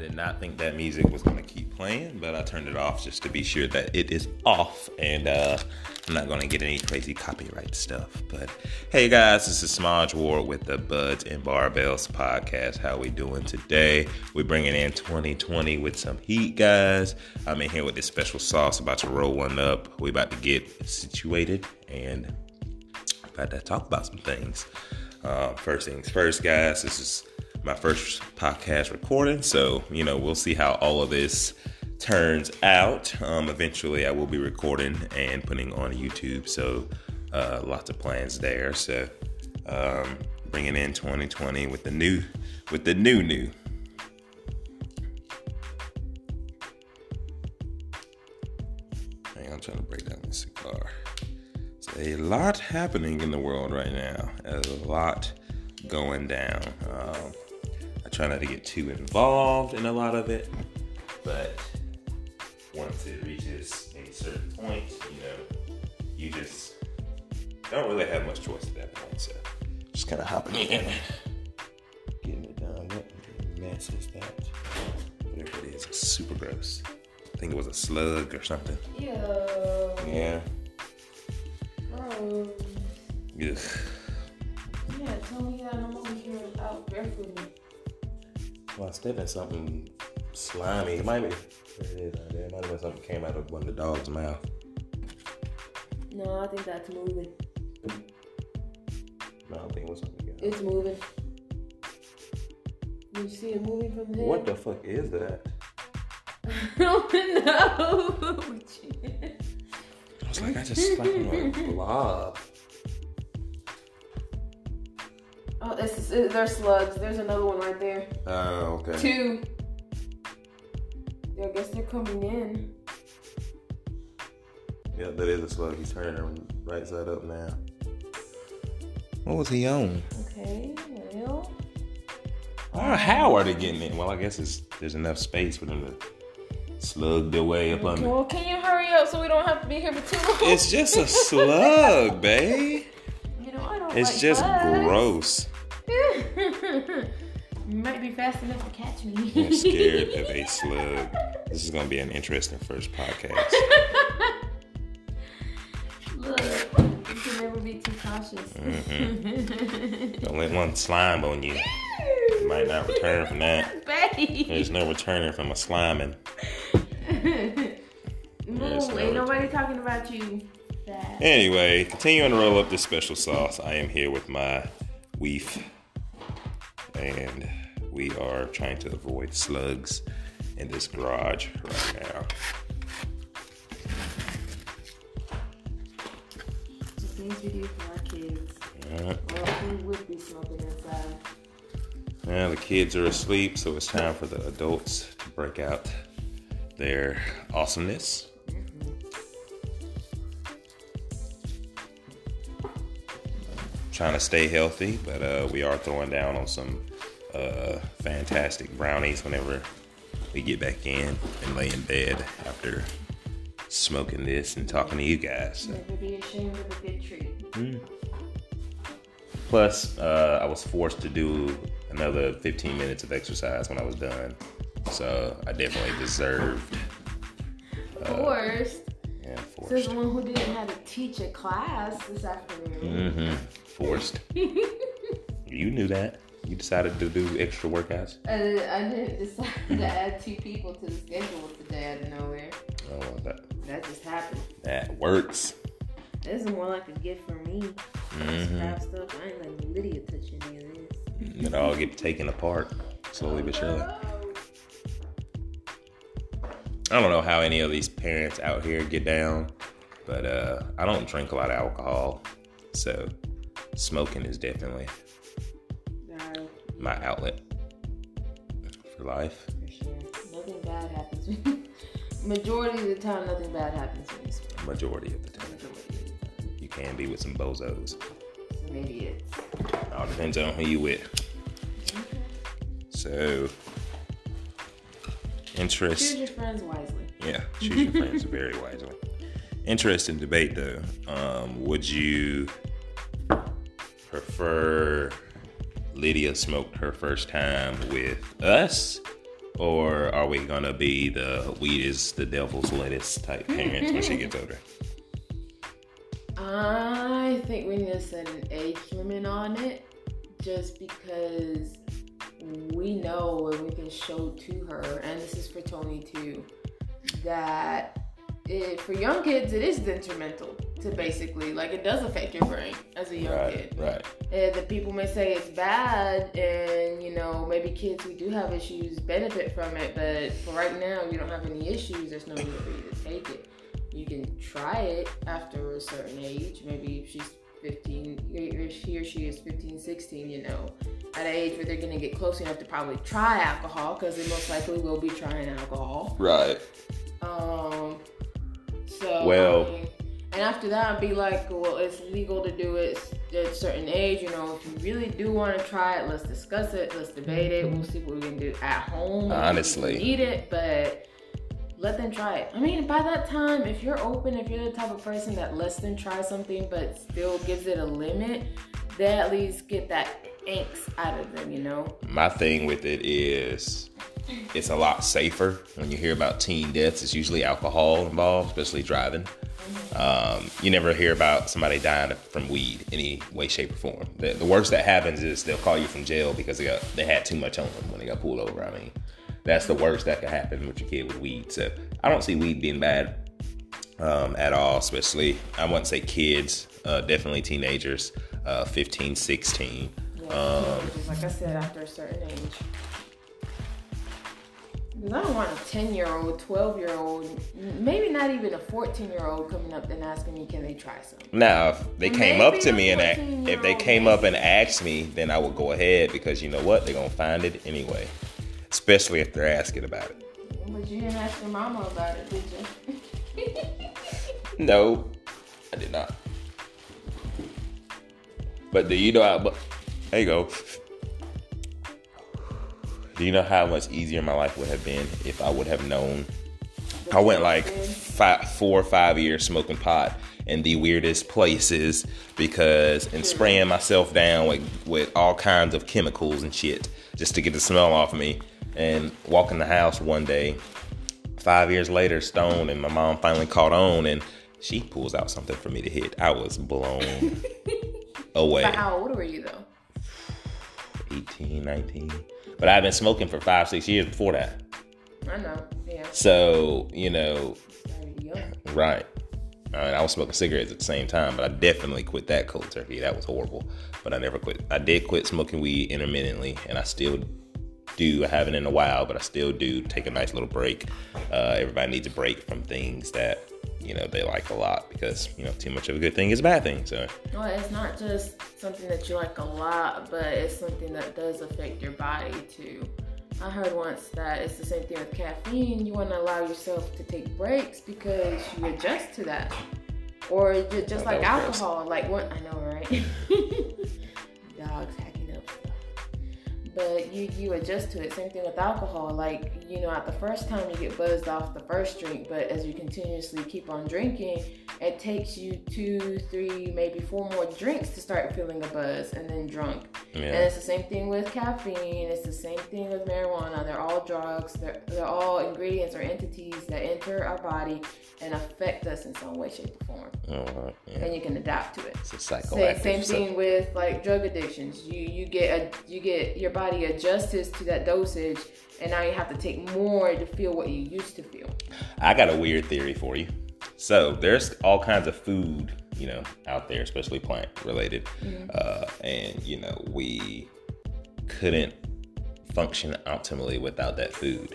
did not think that music was going to keep playing, but I turned it off just to be sure that it is off and uh, I'm not going to get any crazy copyright stuff. But hey guys, this is Smodge Ward with the Buds and Barbells podcast. How we doing today? We're bringing in 2020 with some heat, guys. I'm in here with this special sauce, about to roll one up. We about to get situated and about to talk about some things. Uh, first things first, guys. This is my first podcast recording. So, you know, we'll see how all of this turns out. Um, eventually, I will be recording and putting on YouTube. So, uh, lots of plans there. So, um, bringing in 2020 with the new, with the new new. I'm trying to break down this cigar. A lot happening in the world right now. A lot going down. Um, try not to get too involved in a lot of it, but once it reaches a certain point, you know, you just don't really have much choice at that point. So just kind of hopping in, getting it done. What mess is that? Whatever it is, it's super gross. I think it was a slug or something. Yeah. Yeah. Um, Ugh. yeah, tell me that I'm over here out barefooting. Well, I stepped in something slimy. It might be. It there. It might have been something came out of one of the dog's mouth. No, I think that's moving. No, I don't think it was something else. It's moving. You see it moving from there? What the fuck is that? I don't know. I was like, I just slapped on a blob. Oh, it's, it, uh, they're slugs. There's another one right there. Oh, okay. Two. Yeah, I guess they're coming in. Yeah, that is a slug. He's turning him right side up now. What was he on? Okay, well. Oh, how are they getting in? Well, I guess it's there's enough space for them to slug their way up under. Well, can you hurry up so we don't have to be here for too long? It's just a slug, babe. It's like just bugs. gross. you might be fast enough to catch me. I'm scared of a slug. This is gonna be an interesting first podcast. Look, you can never be too cautious. Mm-hmm. Don't let one slime on you. You might not return from that. Baby. There's no returning from a sliming. No ain't nobody talking about you. Anyway, continuing to roll up this special sauce, I am here with my weef, and we are trying to avoid slugs in this garage right now. The things we do for our kids. Yeah. Well, we would be smoking inside. Well, the kids are asleep, so it's time for the adults to break out their awesomeness. Trying to stay healthy, but uh, we are throwing down on some uh, fantastic brownies whenever we get back in and lay in bed after smoking this and talking to you guys. So. Never be ashamed of a good treat. Plus, uh, I was forced to do another 15 minutes of exercise when I was done. So I definitely deserved. Forced. Forced. the one who didn't have to teach a class this afternoon. Mm-hmm. Forced. you knew that. You decided to do extra workouts. Uh, I didn't decide to add two people to the schedule today out of nowhere. Oh, that That just happened. that works. This is more like a gift for me. Mm-hmm. Scrap stuff. I ain't letting Lydia touch any of this. It all get taken apart slowly but surely. I don't know how any of these parents out here get down, but uh, I don't drink a lot of alcohol, so smoking is definitely No, my outlet for life. for sure. Nothing bad happens. Majority of the time, nothing bad happens when you smoke. Majority of the time, Majority of the time. you can be with some bozos. Some idiots. All depends on who you with. So, interest. Choose your friends wisely. Yeah, choose your friends very wisely. Interesting debate though. Um, would you prefer Lydia smoked her first time with us Or are we gonna be the weed is the devil's lettuce type parents when she gets older? I think we need to set an age limit on it just because we know and we can show to her, and this is for Tony too, that it, for young kids it is detrimental to basically like it does affect your brain as a young right, kid. right. And the people may say it's bad, and you know maybe kids who do have issues benefit from it, but for right now you don't have any issues. There's no need for you to take it. You can try it after a certain age. Maybe if she's 15, if he or she is 15, 16, you know, at an age where they're gonna get close enough to probably try alcohol, because they most likely will be trying alcohol. Right. Um. So Well- I mean, and after that, I'd be like, well, it's legal to do it at a certain age. You know, if you really do want to try it, let's discuss it. Let's debate it. We'll see what we can do at home. Honestly. need it, but let them try it. I mean, by that time, if you're open, if you're the type of person that lets them try something, but still gives it a limit, they at least get that angst out of them. You know. My thing with it is it's a lot safer when you hear about teen deaths. It's usually alcohol involved, especially driving. Um, you never hear about somebody dying from weed any way, shape, or form. The, the worst that happens is they'll call you from jail because they got they had too much on them when they got pulled over. I mean, that's the worst that could happen with your kid with weed. So I don't see weed being bad um, at all, especially I wouldn't say kids, uh, definitely teenagers, uh, 15, 16. Yeah, Um, like I said, after a certain age. Because I don't want a 10 year old, 12 year old, maybe not even a 14 year old coming up and asking me, can they try some? Now, if they came up to me and a- 14 if they came up and asked me, then I would go ahead because you know what? They're gonna find it anyway. Especially if they're asking about it. But you didn't ask your mama about it, did you? No, I did not. But do you know how? There you go. Do you know how much easier my life would have been if I would have known? I went like five, four or five years smoking pot in the weirdest places because and spraying myself down with with all kinds of chemicals and shit just to get the smell off me. And walking the house one day, five years later, stoned, and my mom finally caught on and she pulls out something for me to hit. I was blown away. But how old were you though? 18, 19. But I've been smoking for five, six years before that. I know, yeah. So, you know, right. I, mean, I was smoking cigarettes at the same time, but I definitely quit that cold turkey. That was horrible. But I never quit. I did quit smoking weed intermittently, and I still do. I haven't in a while, but I still do take a nice little break. Uh, everybody needs a break from things that you know they like a lot because you know too much of a good thing is a bad thing. So Well, it's not just something that you like a lot, but it's something that does affect your body too. I heard once that it's the same thing with caffeine. You want to allow yourself to take breaks because you adjust to that. Or ju- just Oh, like was gross. alcohol, like what I know, right? Dogs hacking up. But you you adjust to it. Same thing with alcohol. Like you know, at the first time you get buzzed off the first drink, but as you continuously keep on drinking, it takes you two, three, maybe four more drinks to start feeling a buzz and then drunk. And it's the same thing with caffeine. It's the same thing with marijuana. They're all drugs. They're, they're all ingredients or entities that enter our body and affect us in some way, shape, or form. oh, yeah. And you can adapt to it. it's a Same, same stuff. thing with like drug addictions. You you get a you get your body adjusts to that dosage, and now you have to take more to feel what you used to feel. I got a weird theory for you. So there's all kinds of food, you know, out there, especially plant related, uh, and you know we couldn't function optimally without that food.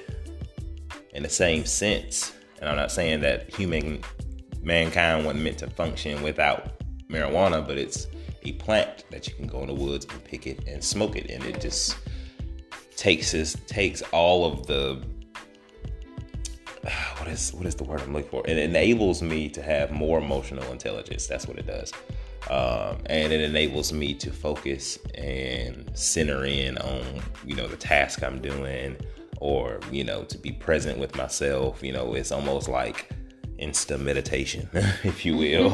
In the same sense, and I'm not saying that human mankind wasn't meant to function without marijuana, but it's a plant that you can go in the woods and pick it and smoke it, and it just takes his takes all of the what is what is the word I'm looking for? It enables me to have more emotional intelligence. That's what it does, um, and it enables me to focus and center in on you know the task I'm doing, or you know to be present with myself. You know, it's almost like insta meditation, if you will.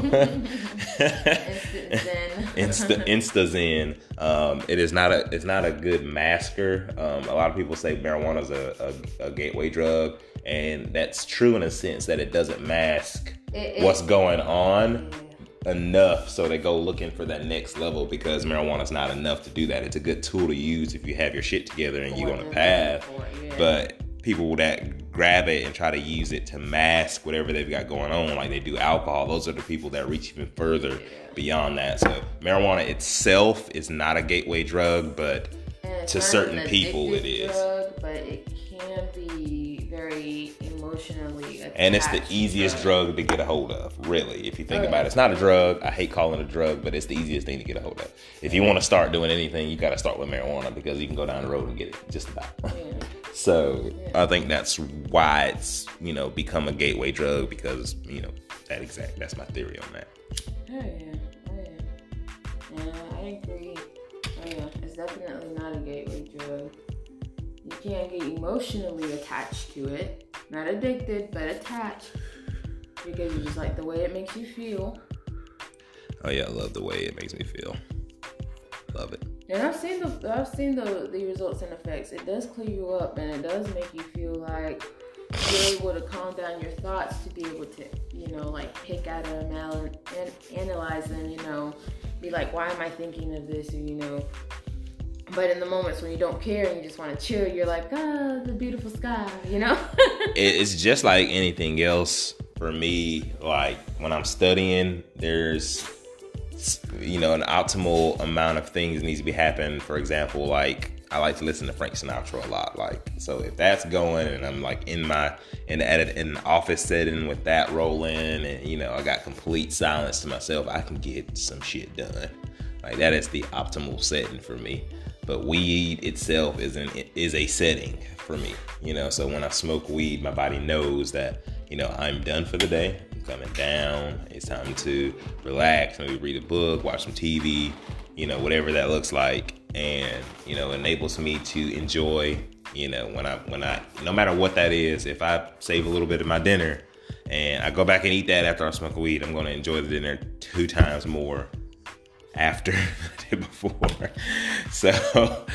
insta insta zen. Um, it is not a it's not a good masker. Um, a lot of people say marijuana is a, a, a, gateway drug, and that's true in a sense that it doesn't mask it, it, what's going on. Yeah enough so they go looking for that next level because marijuana is not enough to do that. It's a good tool to use if you have your shit together and you're on a path. But people that grab it and try to use it to mask whatever they've got going on, like they do alcohol, those are the people that reach even further beyond that. So marijuana itself is not a gateway drug, but to certain people it is. Drug, but it can be very emotionally attached. And it's the easiest drug. drug to get a hold of, really. If you think oh, about it, it's not a drug. I hate calling it a drug, but it's the easiest thing to get a hold of. If you want to start doing anything, you got to start with marijuana because you can go down the road and get it just about. Yeah. So I think that's why it's you know become a gateway drug because you know that exact that's my theory on that. Oh yeah, oh yeah, yeah. I agree. Oh yeah, it's definitely not a gateway drug. You can't get emotionally attached to it, not addicted, but attached because you just like the way it makes you feel. Oh yeah, I love the way it makes me feel. Love it. And I've seen the I've seen the the results and effects. It does clear you up, and it does make you feel like you're able to calm down your thoughts to be able to you know like pick out them and, and analyze them. You know, be like, why am I thinking of this? Or you know. But in the moments when you don't care and you just want to chill, you're like, ah, the beautiful sky, you know? it's just like anything else for me. Like when I'm studying, there's you know an optimal amount of things needs to be happening. For example like i like to listen to frank sinatra a lot like so if that's going and i'm like in my in in the office setting with that rolling and you know i got complete silence to myself i can get some shit done. Like that is the optimal setting for me. But weed itself is an is a setting for me you know so when i smoke weed my body knows that you know i'm done for the day coming down. It's time to relax, maybe read a book, watch some TV, you know, whatever that looks like, and you know, enables me to enjoy. You know, when I when I no matter what that is, if I save a little bit of my dinner and I go back and eat that after I smoke weed, I'm going to enjoy the dinner two times more after I did before. So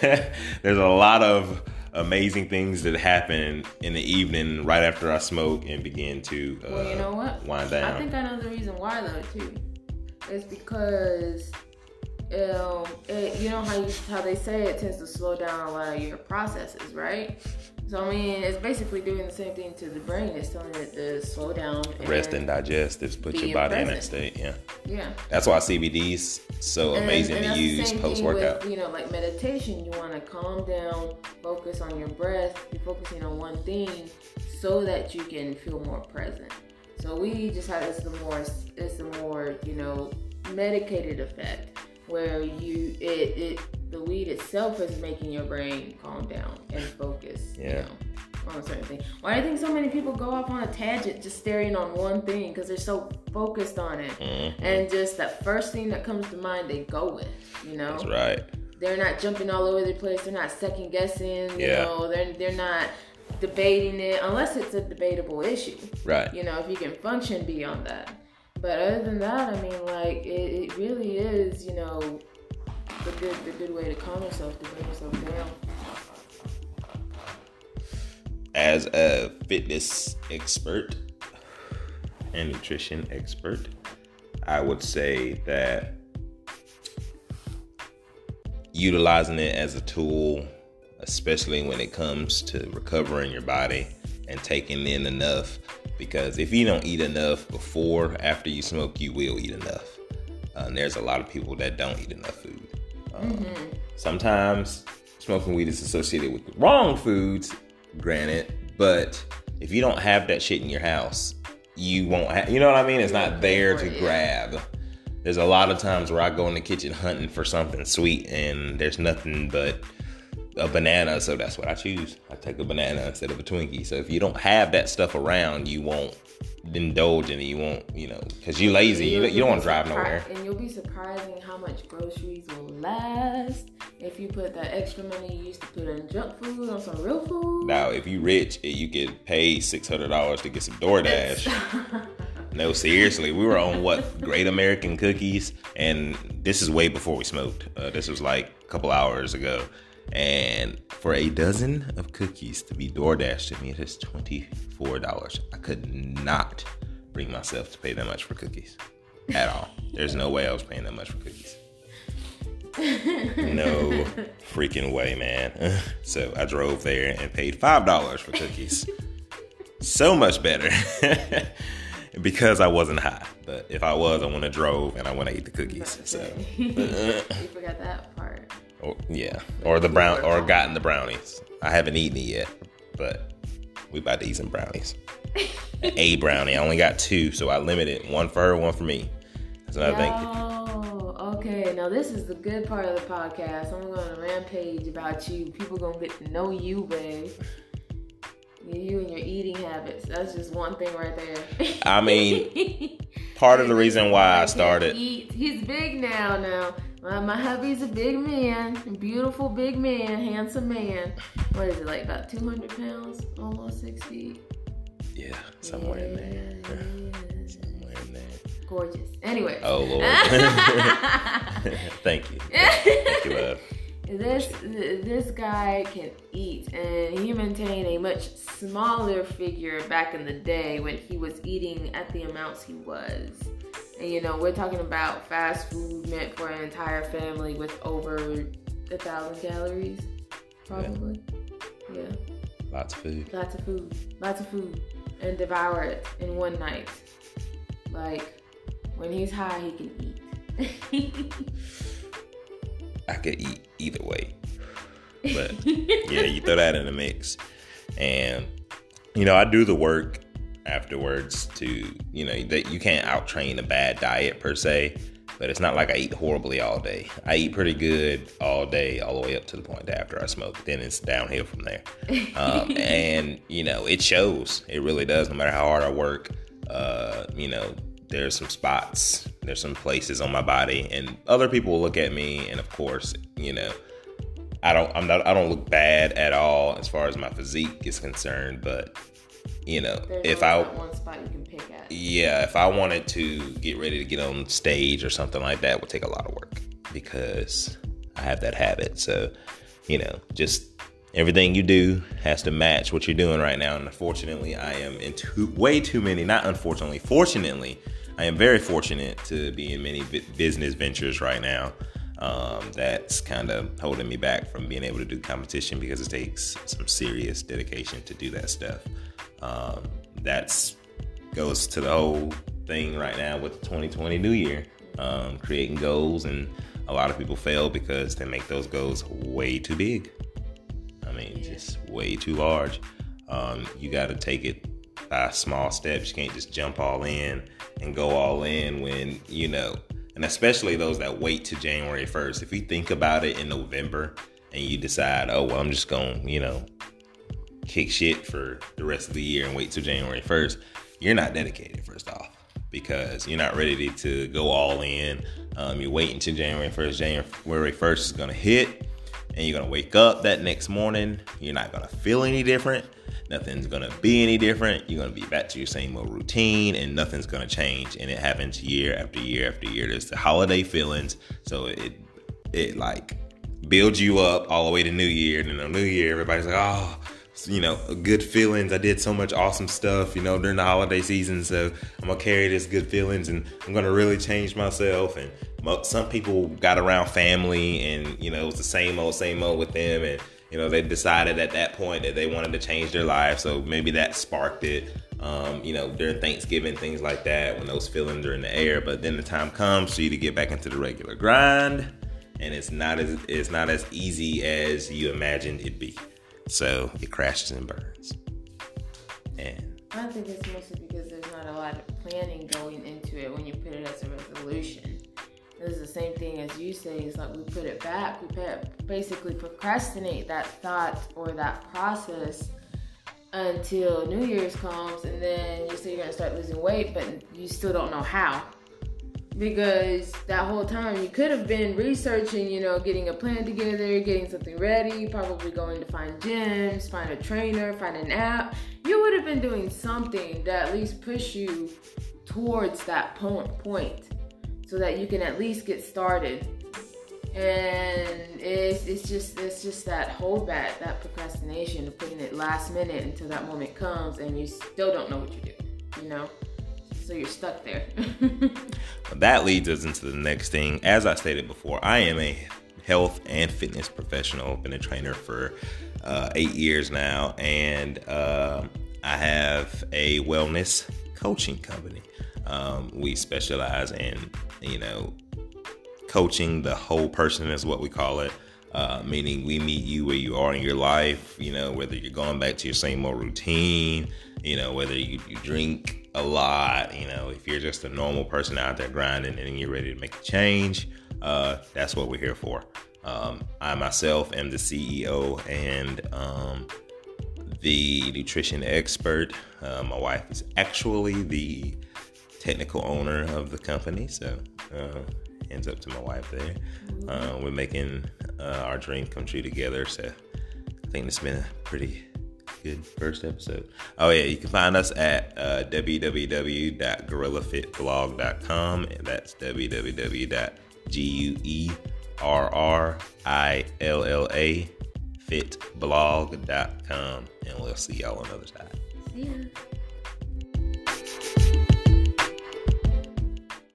there's a lot of amazing things that happen in the evening right after I smoke and begin to uh, well, you know what? wind down. I think I know the reason why though too. It's because um, it, you know how you, how they say it tends to slow down a lot of your processes, right? So I mean, it's basically doing the same thing to the brain. It's telling it to slow down, rest and digest. It's put your body present. in that state. Yeah. Yeah. That's why CBD's so and, amazing and to use post workout. You know, like meditation, you want to calm down, focus on your breath. You're focusing on one thing so that you can feel more present. So we just have it's the more it's the more you know medicated effect where you it it the weed itself is making your brain calm down and focus. Yeah. You know, on a certain thing. Why do you think so many people go off on a tangent just staring on one thing because they're so focused on it, mm-hmm. and just that first thing that comes to mind they go with. You know. That's right. They're not jumping all over the place. They're not second guessing. You yeah. know, they're they're not debating it unless it's a debatable issue. Right. You know, if you can function beyond that. But other than that, I mean, like it, it really is, you know, the good the good way to calm yourself to bring yourself down. As a fitness expert and nutrition expert, I would say that utilizing it as a tool, especially when it comes to recovering your body and taking in enough, because if you don't eat enough before, after you smoke, you will eat enough. And there's a lot of people that don't eat enough food. Mm-hmm. Sometimes smoking weed is associated with the wrong foods, granted, but if you don't have that shit in your house, you won't have, you know what I mean? It's not there to grab. There's a lot of times where I go in the kitchen hunting for something sweet and there's nothing but a banana, so that's what I choose. I take a banana instead of a Twinkie. So if you don't have that stuff around, you won't indulge in it. You won't, you know, because you're lazy. You, you don't want to drive nowhere. And you'll be surprising how much groceries will last if you put that extra money you used to put in junk food on some real food. Now, if you rich, you get paid six hundred dollars to get some DoorDash. no, seriously, we were on what Great American Cookies, and this is way before we smoked. Uh, this was like a couple hours ago. And for a dozen of cookies to be DoorDash to me, it is $24. I could not bring myself to pay that much for cookies at all. There's no way I was paying that much for cookies. no freaking way, man. so I drove there and paid $5 for cookies. so much better. because I wasn't high. But if I was, I wouldn't have drove and I wouldn't have ate the cookies. So you forgot that part. Oh, or, yeah, or the brown, or gotten the brownies. I haven't eaten it yet, but we about to eat some brownies. a brownie. I only got two, so I limited one for her, one for me. That's what Yo, I think. Okay, now this is the good part of the podcast. I'm going to rampage about you. People gonna get to know you, babe. You and your eating habits. That's just one thing right there. I mean, part of the reason why I started. He's big now. Now my, my hubby's a big man, beautiful big man, handsome man. What is it like? About two hundred pounds, almost sixty. Yeah, somewhere yeah, in there. Yeah. Somewhere in there. Gorgeous. Anyway. Oh Lord. Thank you. Thank you, love. This this guy can eat, and he maintained a much smaller figure back in the day when he was eating at the amounts he was. And you know, we're talking about fast food meant for an entire family with over a thousand calories, probably. Yeah. yeah. Lots of food. Lots of food. Lots of food. And devour it in one night. Like, when he's high, he can eat. I could eat either way. But yeah, you throw that in the mix. And, you know, I do the work afterwards to you know that you can't out train a bad diet per se but it's not like I eat horribly all day. I eat pretty good all day, all the way up to the point after I smoke. Then it's downhill from there. Um, and, you know, it shows. It really does. No matter how hard I work, uh, you know, there's some spots, there's some places on my body, and other people will look at me, and of course, you know, I don't, I'm not, I don't look bad at all as far as my physique is concerned, but you know, There's if I one spot you can pick at. Yeah, if I wanted to get ready to get on stage or something like that, would take a lot of work because I have that habit. So, you know, just everything you do has to match what you're doing right now. And unfortunately, I am in too, way too many. Not unfortunately, fortunately, I am very fortunate to be in many business ventures right now. Um, that's kind of holding me back from being able to do competition because it takes some serious dedication to do that stuff. Um, that's goes to the whole thing right now with the 2020 New Year, um, creating goals, and a lot of people fail because they make those goals way too big. I mean, yeah. just way too large. Um, you got to take it by small steps. You can't just jump all in and go all in when you know, and especially those that wait to January 1st. If you think about it in November and you decide, oh well, I'm just going, you know, kick shit for the rest of the year and wait till January 1st, you're not dedicated, first off, because you're not ready to go all in. Um, you're waiting until January 1st. January 1st is going to hit, and you're going to wake up that next morning. You're not going to feel any different. Nothing's going to be any different. You're going to be back to your same old routine, and nothing's going to change. And it happens year after year after year. There's the holiday feelings. So it, it like, builds you up all the way to New Year. And then on New Year, everybody's like, oh, you know, good feelings. I did so much awesome stuff, you know, during the holiday season. So I'm gonna carry this good feelings, and I'm gonna really change myself. And some people got around family, and you know, it was the same old, same old with them, and you know, they decided at that point that they wanted to change their life. So maybe that sparked it. Um, you know, during Thanksgiving, things like that, when those feelings are in the air. But then the time comes for you to get back into the regular grind, and it's not as it's not as easy as you imagined it'd be. So it crashes and burns. And I think it's mostly because there's not a lot of planning going into it when you put it as a resolution. It's the same thing as you say. It's like we put it back. We basically procrastinate that thought or that process until New Year's comes, and then you say you're gonna start losing weight, but you still don't know how. Because that whole time you could have been researching, you know, getting a plan together, getting something ready, probably going to find gyms, find a trainer, find an app. You would have been doing something that at least push you towards that point so that you can at least get started and it's, it's just it's just that holdback, that procrastination of putting it last minute until that moment comes, and you still don't know what you do, you know. So you're stuck there. that leads us into the next thing. As I stated before, I am a health and fitness professional. I've Been a trainer for uh, eight years now, and uh, I have a wellness coaching company. Um, we specialize in you know coaching the whole person is what we call it. Uh, meaning we meet you where you are in your life, you know, whether you're going back to your same old routine, you know, whether you, you drink a lot, you know, if you're just a normal person out there grinding and you're ready to make a change, uh, that's what we're here for. Um, I myself am the CEO and um, the nutrition expert. Uh, my wife is actually the technical owner of the company, so uh, ends up to my wife there. Uh, we're making uh, our dream come true together. So I think it's been a pretty good first episode. Oh yeah, you can find us at uh, www.guerrillafitblog.com, and that's www.guerrilla fitblog.com, and we'll see y'all on the other side. See ya.